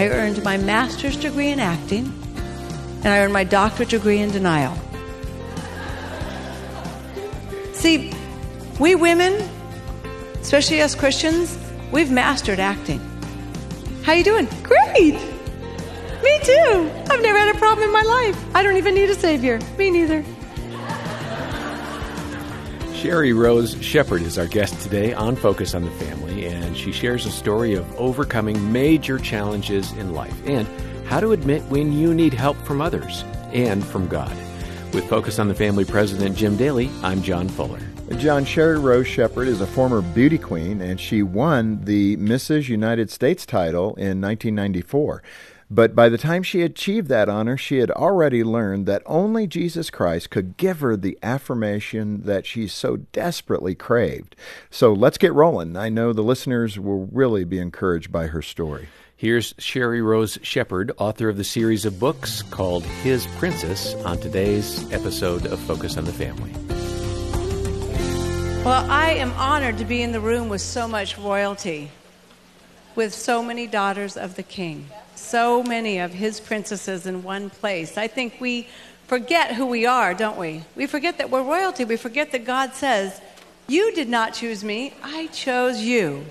I earned my master's degree in acting, and I earned my doctorate degree in denial. See, we women, especially us Christians, we've mastered acting. How you doing? Great. Me too. I've never had a problem in my life. I don't even need a savior. Me neither. Sheri Rose Shepherd is our guest today on Focus on the Family, and she shares a story of overcoming major challenges in life and how to admit when you need help from others and from God. With Focus on the Family President Jim Daly, I'm John Fuller. John Sheri Rose Shepherd is a former beauty queen, and she won the Mrs. United States title in 1994. But by the time she achieved that honor, she had already learned that only Jesus Christ could give her the affirmation that she so desperately craved. So let's get rolling. I know the listeners will really be encouraged by her story. Here's Sheri Rose Shepherd, author of the series of books called His Princess, on today's episode of Focus on the Family. Well, I am honored to be in the room with so much royalty, with so many daughters of the king so many of his princesses in one place. I think we forget who we are, don't we? We forget that we're royalty. We forget that God says, You did not choose me, I chose you.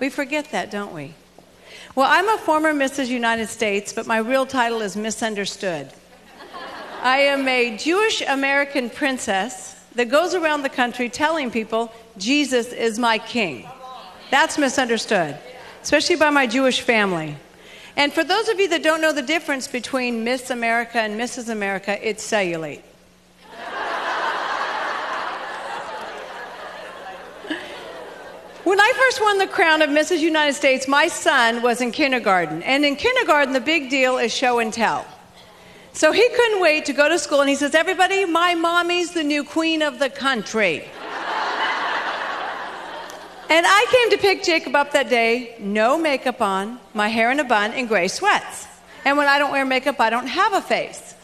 We forget that, don't we? Well, I'm a former Mrs. United States, but my real title is Misunderstood. I am a Jewish American princess that goes around the country telling people Jesus is my king. That's misunderstood, especially by my Jewish family. And for those of you that don't know the difference between Miss America and Mrs. America, it's cellulite. When I first won the crown of Mrs. United States, my son was in kindergarten. And in kindergarten, the big deal is show and tell. So he couldn't wait to go to school, and he says, Everybody, my mommy's the new queen of the country. And I came to pick Jacob up that day, no makeup on, my hair in a bun, and gray sweats. And when I don't wear makeup, I don't have a face.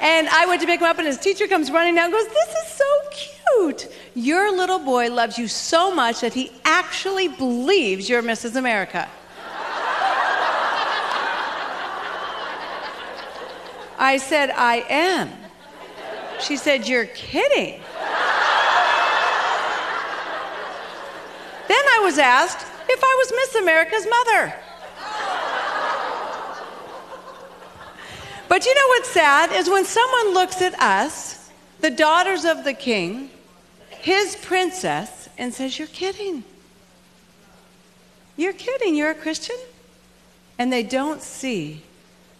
And I went to pick him up, and his teacher comes running down and goes, This is so cute. Your little boy loves you so much that he actually believes you're Mrs. America. I said, I am. She said, You're kidding. Then I was asked if I was Miss America's mother. But you know what's sad is when someone looks at us, the daughters of the king, his princess, and says, You're kidding. You're kidding. You're a Christian? And they don't see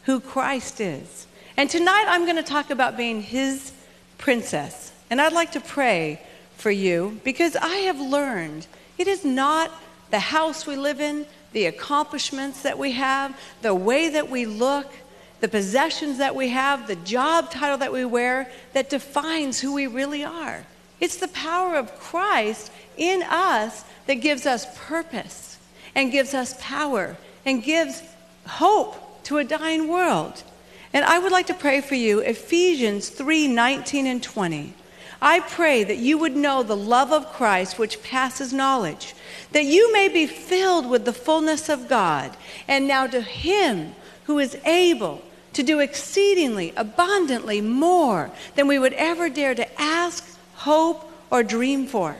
who Christ is. And tonight I'm going to talk about being his princess. And I'd like to pray for you because I have learned it is not the house we live in, the accomplishments that we have, the way that we look, the possessions that we have, the job title that we wear that defines who we really are. It's the power of Christ in us that gives us purpose and gives us power and gives hope to a dying world. And I would like to pray for you Ephesians 3 19 and 20. I pray that you would know the love of Christ which passes knowledge, that you may be filled with the fullness of God. And now to Him who is able to do exceedingly abundantly more than we would ever dare to ask, hope, or dream for.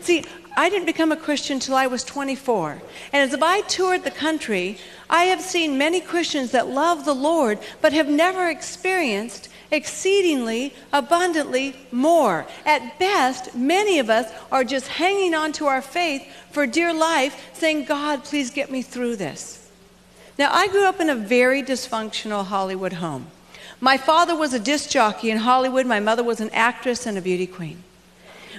See, I didn't become a Christian until I was 24. And as I toured the country, I have seen many Christians that love the Lord but have never experienced exceedingly abundantly more. At best, many of us are just hanging on to our faith for dear life, saying, God, please get me through this. Now, I grew up in a very dysfunctional Hollywood home. My father was a disc jockey in Hollywood, my mother was an actress and a beauty queen.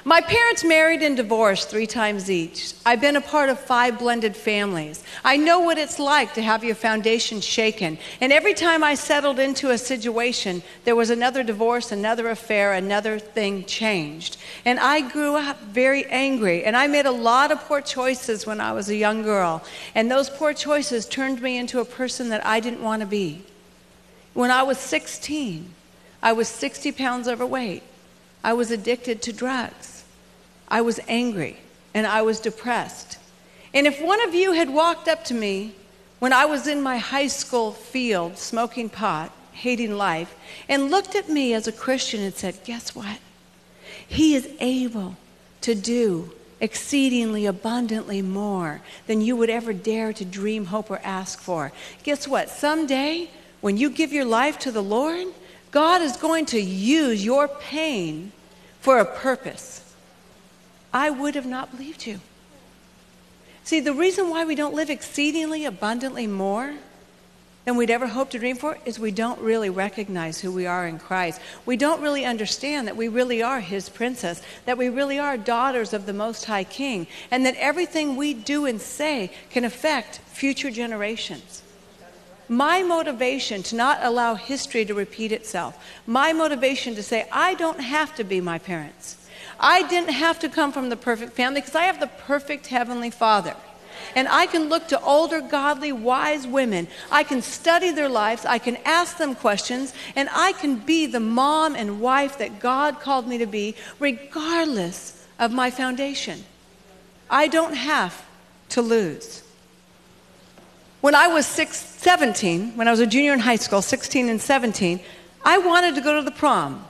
My parents married and divorced three times each. I've been a part of five blended families. I know what it's like to have your foundation shaken. And every time I settled into a situation, there was another divorce, another affair, another thing changed. And I grew up very angry. And I made a lot of poor choices when I was a young girl. And those poor choices turned me into a person that I didn't want to be. When I was 16, I was 60 pounds overweight. I was addicted to drugs. I was angry and I was depressed. And if one of you had walked up to me when I was in my high school field smoking pot, hating life, and looked at me as a Christian and said, Guess what? He is able to do exceedingly abundantly more than you would ever dare to dream, hope, or ask for. Guess what? Someday, when you give your life to the Lord, God is going to use your pain for a purpose. I would have not believed you. See, the reason why we don't live exceedingly abundantly more than we'd ever hope to dream for is we don't really recognize who we are in Christ. We don't really understand that we really are His princess, that we really are daughters of the Most High King, and that everything we do and say can affect future generations. My motivation to not allow history to repeat itself, my motivation to say, I don't have to be my parents. I didn't have to come from the perfect family because I have the perfect Heavenly Father. And I can look to older, godly, wise women. I can study their lives. I can ask them questions. And I can be the mom and wife that God called me to be, regardless of my foundation. I don't have to lose. When I was six, 17, when I was a junior in high school, 16 and 17, I wanted to go to the prom.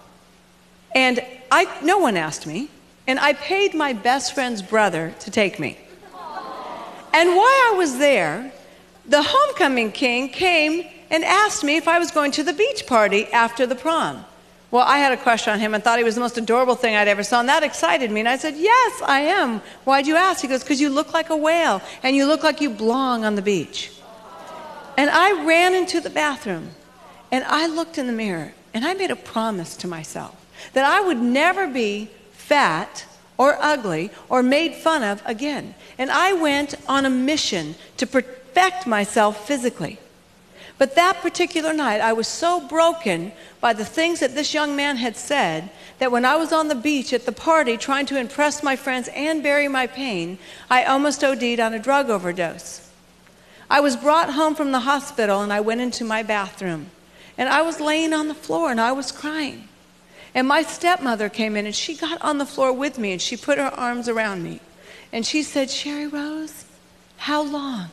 And I, no one asked me, and I paid my best friend's brother to take me. And while I was there, the homecoming king came and asked me if I was going to the beach party after the prom. Well, I had a crush on him and thought he was the most adorable thing I'd ever saw, and that excited me. And I said, Yes, I am. Why'd you ask? He goes, Because you look like a whale and you look like you belong on the beach. And I ran into the bathroom and I looked in the mirror and I made a promise to myself that I would never be fat or ugly or made fun of again. And I went on a mission to perfect myself physically. But that particular night, I was so broken by the things that this young man had said that when I was on the beach at the party trying to impress my friends and bury my pain, I almost OD'd on a drug overdose. I was brought home from the hospital and I went into my bathroom. And I was laying on the floor and I was crying. And my stepmother came in and she got on the floor with me and she put her arms around me. And she said, Sheri Rose, how long?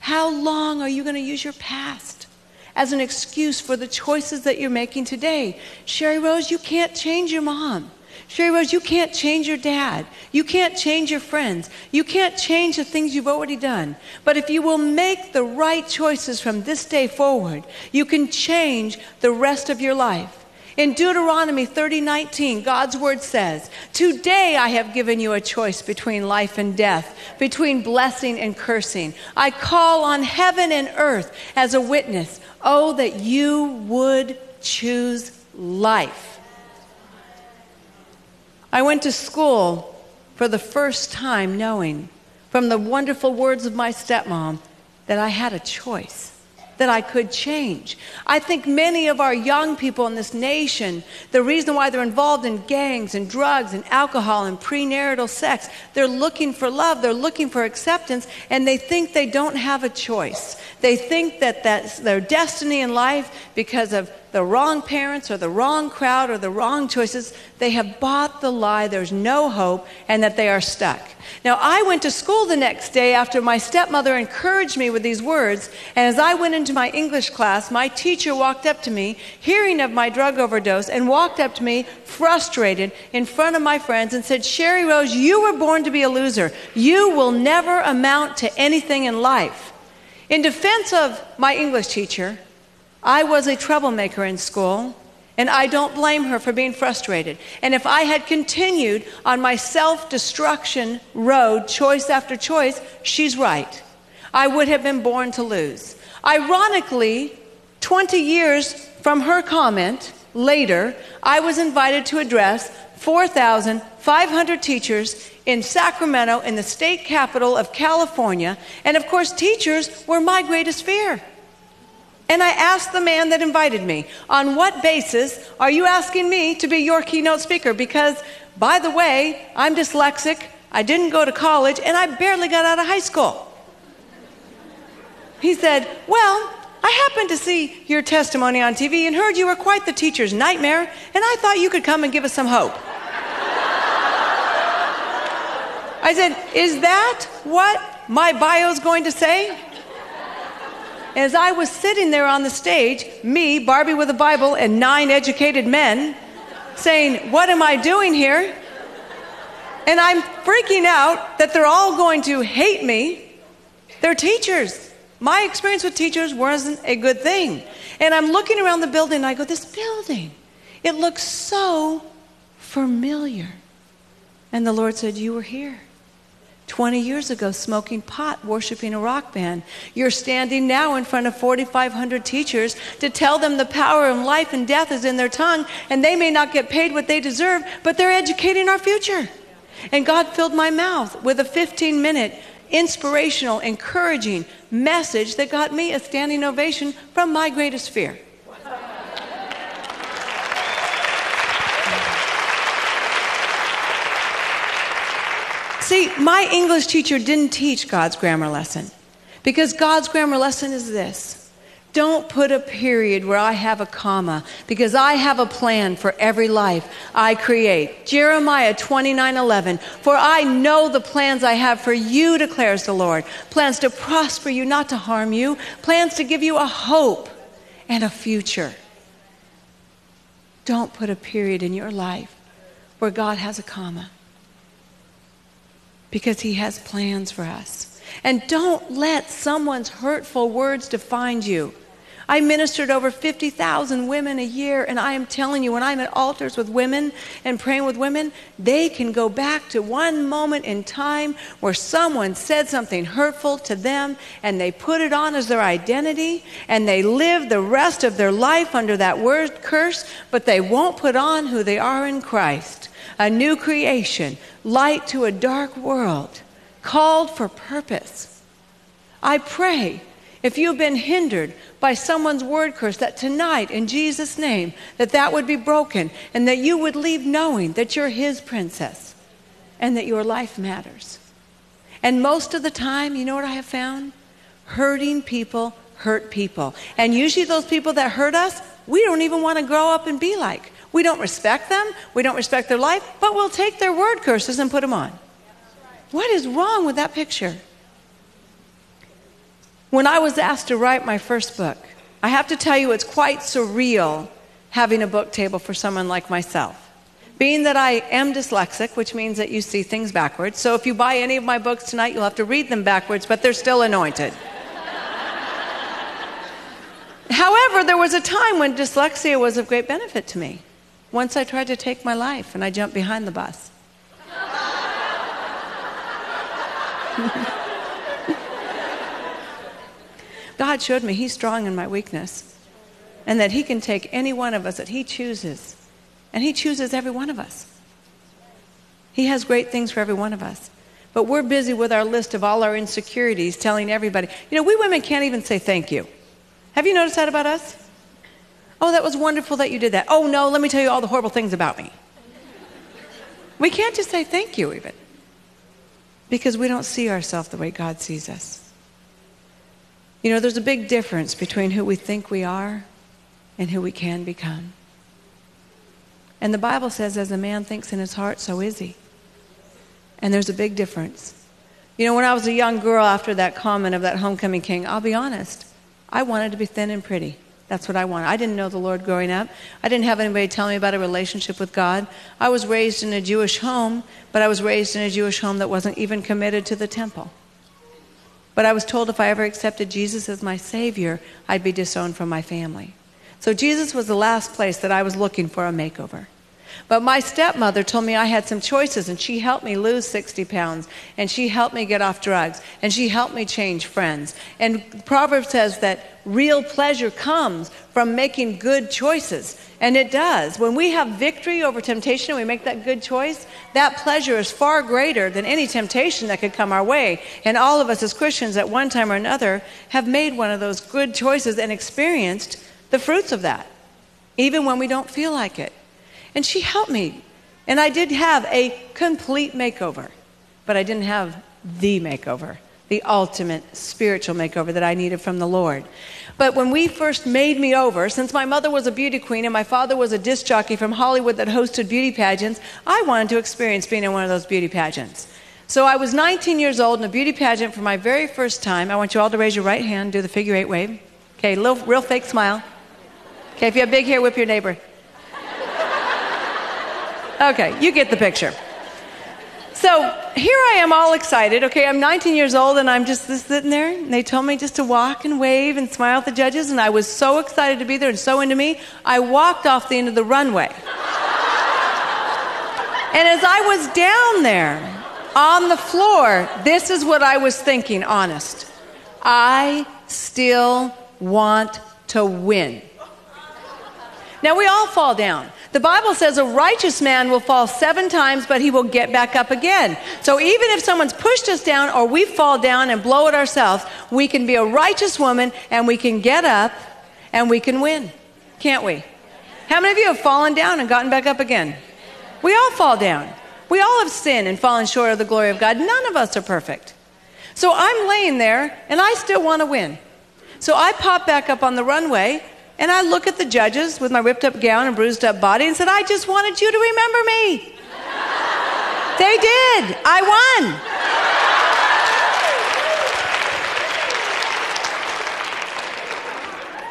How long are you going to use your past as an excuse for the choices that you're making today? Sheri Rose, you can't change your mom. Sheri Rose, you can't change your dad. You can't change your friends. You can't change the things you've already done. But if you will make the right choices from this day forward, you can change the rest of your life. In Deuteronomy 30:19, God's word says, "Today I have given you a choice between life and death, between blessing and cursing. I call on heaven and earth as a witness. Oh that you would choose life." I went to school for the first time knowing from the wonderful words of my stepmom that I had a choice that I could change. I think many of our young people in this nation, the reason why they're involved in gangs and drugs and alcohol and premarital sex, they're looking for love, they're looking for acceptance, and they think they don't have a choice. They think that that's their destiny in life because of the wrong parents or the wrong crowd or the wrong choices. They have bought the lie there's no hope and that they are stuck. Now, I went to school the next day after my stepmother encouraged me with these words, and as I went into my English class, my teacher walked up to me, hearing of my drug overdose, and walked up to me, frustrated, in front of my friends, and said, Sheri Rose, you were born to be a loser. You will never amount to anything in life. In defense of my English teacher, I was a troublemaker in school, and I don't blame her for being frustrated. And if I had continued on my self destruction road, choice after choice, she's right. I would have been born to lose. Ironically, 20 years from her comment later, I was invited to address 4,500 teachers in Sacramento, in the state capital of California. And of course, teachers were my greatest fear. And I asked the man that invited me, on what basis are you asking me to be your keynote speaker? Because, by the way, I'm dyslexic, I didn't go to college, and I barely got out of high school. He said, Well, I happened to see your testimony on TV and heard you were quite the teacher's nightmare, and I thought you could come and give us some hope. I said, Is that what my bio's going to say? As I was sitting there on the stage, me, Barbie with a Bible, and nine educated men, saying, What am I doing here? And I'm freaking out that they're all going to hate me. They're teachers. My experience with teachers wasn't a good thing. And I'm looking around the building and I go, This building, it looks so familiar. And the Lord said, You were here. 20 years ago, smoking pot, worshiping a rock band. You're standing now in front of 4,500 teachers to tell them the power of life and death is in their tongue, and they may not get paid what they deserve, but they're educating our future. And God filled my mouth with a 15 minute inspirational, encouraging message that got me a standing ovation from my greatest fear. See, my English teacher didn't teach God's grammar lesson because God's grammar lesson is this don't put a period where I have a comma because I have a plan for every life I create. Jeremiah 29 11. For I know the plans I have for you, declares the Lord. Plans to prosper you, not to harm you. Plans to give you a hope and a future. Don't put a period in your life where God has a comma because He has plans for us. And don't let someone's hurtful words define you. I ministered over 50,000 women a year, and I am telling you, when I'm at altars with women and praying with women, they can go back to one moment in time where someone said something hurtful to them, and they put it on as their identity, and they live the rest of their life under that word curse, but they won't put on who they are in Christ a new creation, light to a dark world, called for purpose. I pray if you've been hindered by someone's word curse that tonight in Jesus name that that would be broken and that you would leave knowing that you're his princess and that your life matters. And most of the time, you know what I have found? Hurting people hurt people. And usually those people that hurt us, we don't even want to grow up and be like. We don't respect them, we don't respect their life, but we'll take their word curses and put them on. What is wrong with that picture? When I was asked to write my first book, I have to tell you it's quite surreal having a book table for someone like myself. Being that I am dyslexic, which means that you see things backwards, so if you buy any of my books tonight, you'll have to read them backwards, but they're still anointed. However, there was a time when dyslexia was of great benefit to me. Once I tried to take my life and I jumped behind the bus. God showed me He's strong in my weakness and that He can take any one of us that He chooses. And He chooses every one of us. He has great things for every one of us. But we're busy with our list of all our insecurities, telling everybody. You know, we women can't even say thank you. Have you noticed that about us? Oh, that was wonderful that you did that. Oh, no, let me tell you all the horrible things about me. We can't just say thank you, even, because we don't see ourselves the way God sees us. You know, there's a big difference between who we think we are and who we can become. And the Bible says, as a man thinks in his heart, so is he. And there's a big difference. You know, when I was a young girl after that comment of that homecoming king, I'll be honest, I wanted to be thin and pretty. That's what I wanted. I didn't know the Lord growing up. I didn't have anybody tell me about a relationship with God. I was raised in a Jewish home, but I was raised in a Jewish home that wasn't even committed to the temple. But I was told if I ever accepted Jesus as my Savior, I'd be disowned from my family. So Jesus was the last place that I was looking for a makeover. But my stepmother told me I had some choices, and she helped me lose 60 pounds, and she helped me get off drugs, and she helped me change friends. And Proverbs says that real pleasure comes from making good choices. And it does. When we have victory over temptation and we make that good choice, that pleasure is far greater than any temptation that could come our way. And all of us as Christians, at one time or another, have made one of those good choices and experienced the fruits of that, even when we don't feel like it. And she helped me. And I did have a complete makeover, but I didn't have the makeover, the ultimate spiritual makeover that I needed from the Lord. But when we first made me over, since my mother was a beauty queen and my father was a disc jockey from Hollywood that hosted beauty pageants, I wanted to experience being in one of those beauty pageants. So I was 19 years old in a beauty pageant for my very first time. I want you all to raise your right hand, do the figure eight wave. Okay, little, real fake smile. Okay, if you have big hair, whip your neighbor. Okay, you get the picture. So here I am all excited. Okay, I'm 19 years old and I'm just sitting there. And they told me just to walk and wave and smile at the judges. And I was so excited to be there and so into me, I walked off the end of the runway. and as I was down there on the floor, this is what I was thinking, honest. I still want to win. Now, we all fall down. The Bible says a righteous man will fall seven times, but he will get back up again. So even if someone's pushed us down or we fall down and blow it ourselves, we can be a righteous woman and we can get up and we can win. Can't we? How many of you have fallen down and gotten back up again? We all fall down. We all have sinned and fallen short of the glory of God. None of us are perfect. So I'm laying there and I still want to win. So I pop back up on the runway and I look at the judges with my ripped up gown and bruised up body and said, I just wanted you to remember me. they did. I won.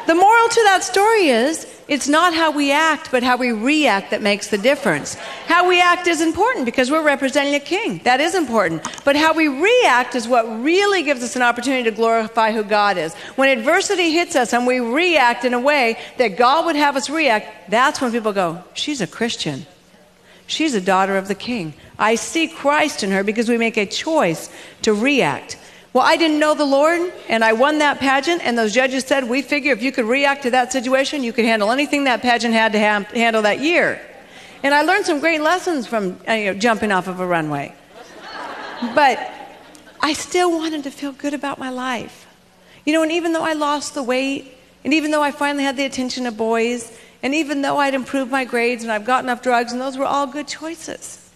The moral to that story is it's not how we act, but how we react that makes the difference. How we act is important because we're representing a king. That is important. But how we react is what really gives us an opportunity to glorify who God is. When adversity hits us and we react in a way that God would have us react, that's when people go, She's a Christian. She's a daughter of the king. I see Christ in her because we make a choice to react. Well, I didn't know the Lord, and I won that pageant, and those judges said, We figure if you could react to that situation, you could handle anything that pageant had to ha- handle that year. And I learned some great lessons from uh, you know, jumping off of a runway. But I still wanted to feel good about my life. You know, and even though I lost the weight, and even though I finally had the attention of boys, and even though I'd improved my grades and I've gotten off drugs, and those were all good choices,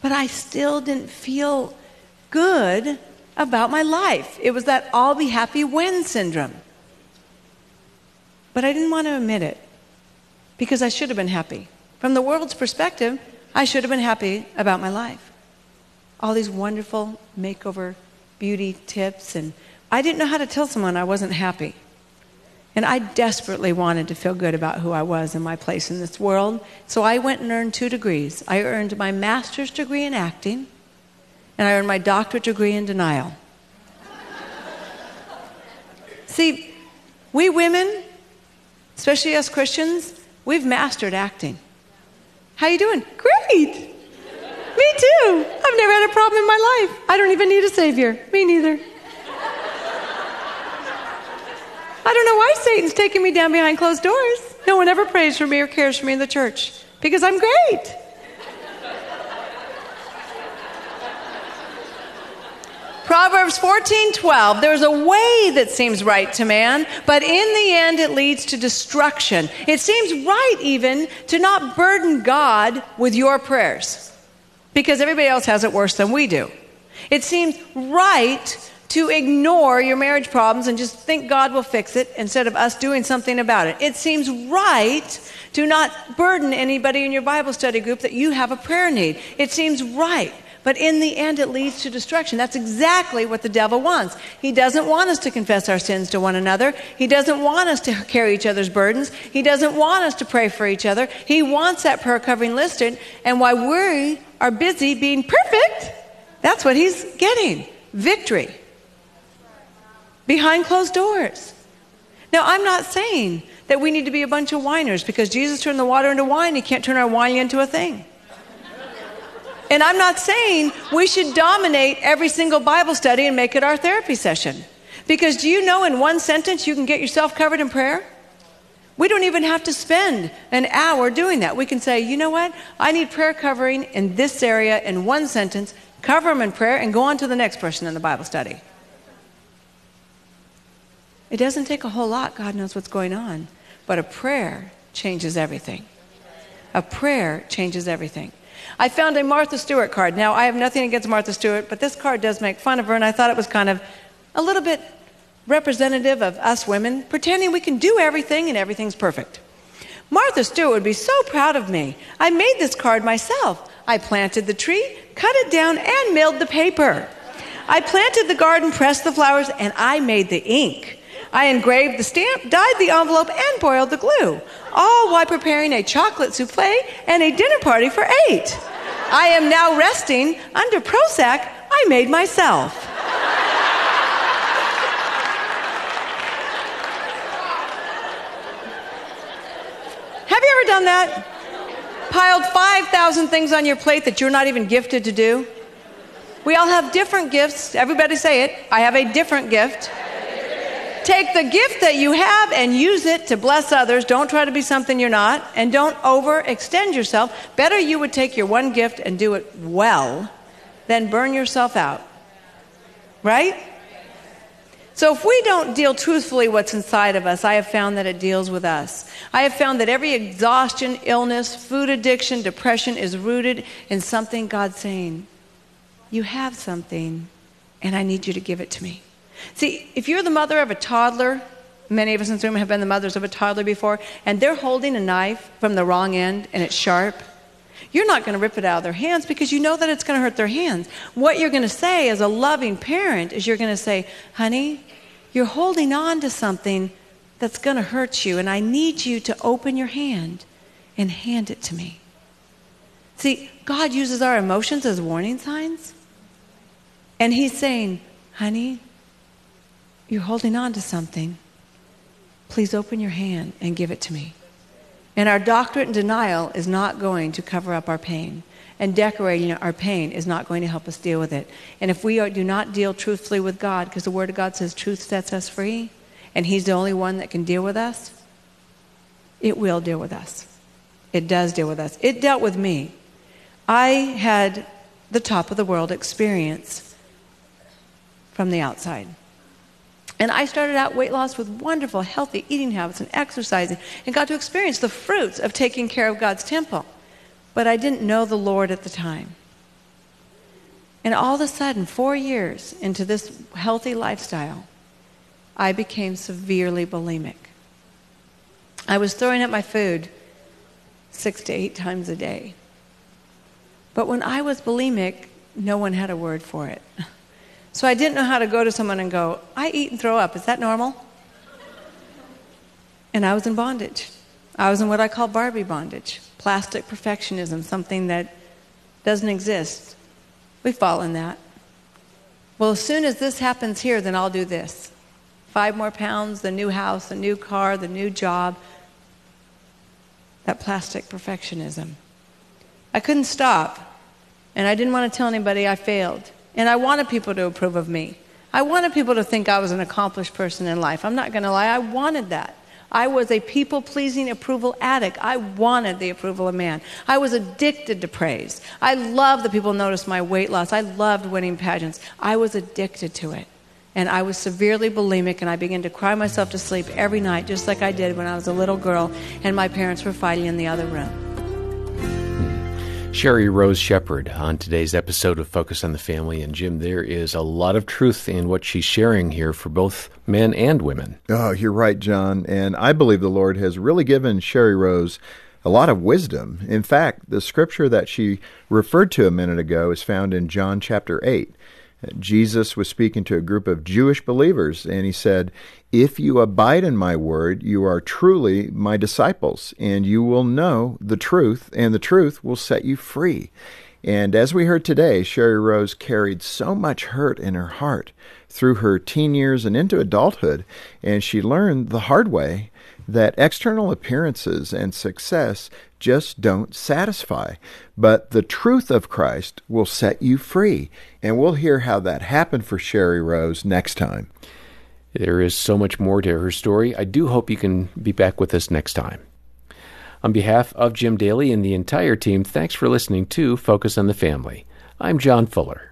but I still didn't feel good about my life. It was that I'll be happy when syndrome. But I didn't want to admit it because I should have been happy. From the world's perspective, I should have been happy about my life. All these wonderful makeover beauty tips, and I didn't know how to tell someone I wasn't happy. And I desperately wanted to feel good about who I was and my place in this world. So I went and earned two degrees. I earned my master's degree in acting and I earned my doctorate degree in denial. See, we women, especially us Christians, we've mastered acting. How you doing? Great. Me too. I've never had a problem in my life. I don't even need a savior. Me neither. I don't know why Satan's taking me down behind closed doors. No one ever prays for me or cares for me in the church because I'm great. Proverbs 14:12 There's a way that seems right to man, but in the end it leads to destruction. It seems right even to not burden God with your prayers because everybody else has it worse than we do. It seems right to ignore your marriage problems and just think God will fix it instead of us doing something about it. It seems right to not burden anybody in your Bible study group that you have a prayer need. It seems right but in the end, it leads to destruction. That's exactly what the devil wants. He doesn't want us to confess our sins to one another. He doesn't want us to carry each other's burdens. He doesn't want us to pray for each other. He wants that prayer covering listed. And while we are busy being perfect, that's what he's getting victory behind closed doors. Now, I'm not saying that we need to be a bunch of whiners because Jesus turned the water into wine. He can't turn our wine into a thing. And I'm not saying we should dominate every single Bible study and make it our therapy session. Because do you know in one sentence you can get yourself covered in prayer? We don't even have to spend an hour doing that. We can say, you know what? I need prayer covering in this area in one sentence, cover them in prayer, and go on to the next person in the Bible study. It doesn't take a whole lot. God knows what's going on. But a prayer changes everything. A prayer changes everything. I found a Martha Stewart card. Now, I have nothing against Martha Stewart, but this card does make fun of her, and I thought it was kind of a little bit representative of us women, pretending we can do everything and everything's perfect. Martha Stewart would be so proud of me. I made this card myself. I planted the tree, cut it down, and milled the paper. I planted the garden, pressed the flowers, and I made the ink. I engraved the stamp, dyed the envelope, and boiled the glue, all while preparing a chocolate souffle and a dinner party for eight. I am now resting under Prozac I made myself. Have you ever done that? Piled 5,000 things on your plate that you're not even gifted to do? We all have different gifts. Everybody say it. I have a different gift. Take the gift that you have and use it to bless others. Don't try to be something you're not. And don't overextend yourself. Better you would take your one gift and do it well than burn yourself out. Right? So if we don't deal truthfully what's inside of us, I have found that it deals with us. I have found that every exhaustion, illness, food addiction, depression is rooted in something God's saying, You have something, and I need you to give it to me. See, if you're the mother of a toddler, many of us in this room have been the mothers of a toddler before, and they're holding a knife from the wrong end and it's sharp, you're not going to rip it out of their hands because you know that it's going to hurt their hands. What you're going to say as a loving parent is you're going to say, honey, you're holding on to something that's going to hurt you, and I need you to open your hand and hand it to me. See, God uses our emotions as warning signs. And He's saying, honey, you're holding on to something. Please open your hand and give it to me. And our doctorate in denial is not going to cover up our pain. And decorating our pain is not going to help us deal with it. And if we are, do not deal truthfully with God, because the Word of God says truth sets us free, and He's the only one that can deal with us, it will deal with us. It does deal with us. It dealt with me. I had the top of the world experience from the outside. And I started out weight loss with wonderful, healthy eating habits and exercising and got to experience the fruits of taking care of God's temple. But I didn't know the Lord at the time. And all of a sudden, four years into this healthy lifestyle, I became severely bulimic. I was throwing up my food six to eight times a day. But when I was bulimic, no one had a word for it. So I didn't know how to go to someone and go, I eat and throw up. Is that normal? And I was in bondage. I was in what I call Barbie bondage plastic perfectionism, something that doesn't exist. We fall in that. Well, as soon as this happens here, then I'll do this. Five more pounds, the new house, the new car, the new job. That plastic perfectionism. I couldn't stop. And I didn't want to tell anybody I failed. And I wanted people to approve of me. I wanted people to think I was an accomplished person in life. I'm not going to lie, I wanted that. I was a people pleasing approval addict. I wanted the approval of man. I was addicted to praise. I loved that people noticed my weight loss. I loved winning pageants. I was addicted to it. And I was severely bulimic, and I began to cry myself to sleep every night, just like I did when I was a little girl and my parents were fighting in the other room. Sheri Rose Shepherd on today's episode of Focus on the Family. And Jim, there is a lot of truth in what she's sharing here for both men and women. Oh, you're right, John. And I believe the Lord has really given Sheri Rose a lot of wisdom. In fact, the scripture that she referred to a minute ago is found in John chapter 8. Jesus was speaking to a group of Jewish believers, and he said, If you abide in my word, you are truly my disciples, and you will know the truth, and the truth will set you free. And as we heard today, Sheri Rose carried so much hurt in her heart through her teen years and into adulthood, and she learned the hard way that external appearances and success just don't satisfy. But the truth of Christ will set you free. And we'll hear how that happened for Sheri Rose next time. There is so much more to her story. I do hope you can be back with us next time. On behalf of Jim Daly and the entire team, thanks for listening to Focus on the Family. I'm John Fuller.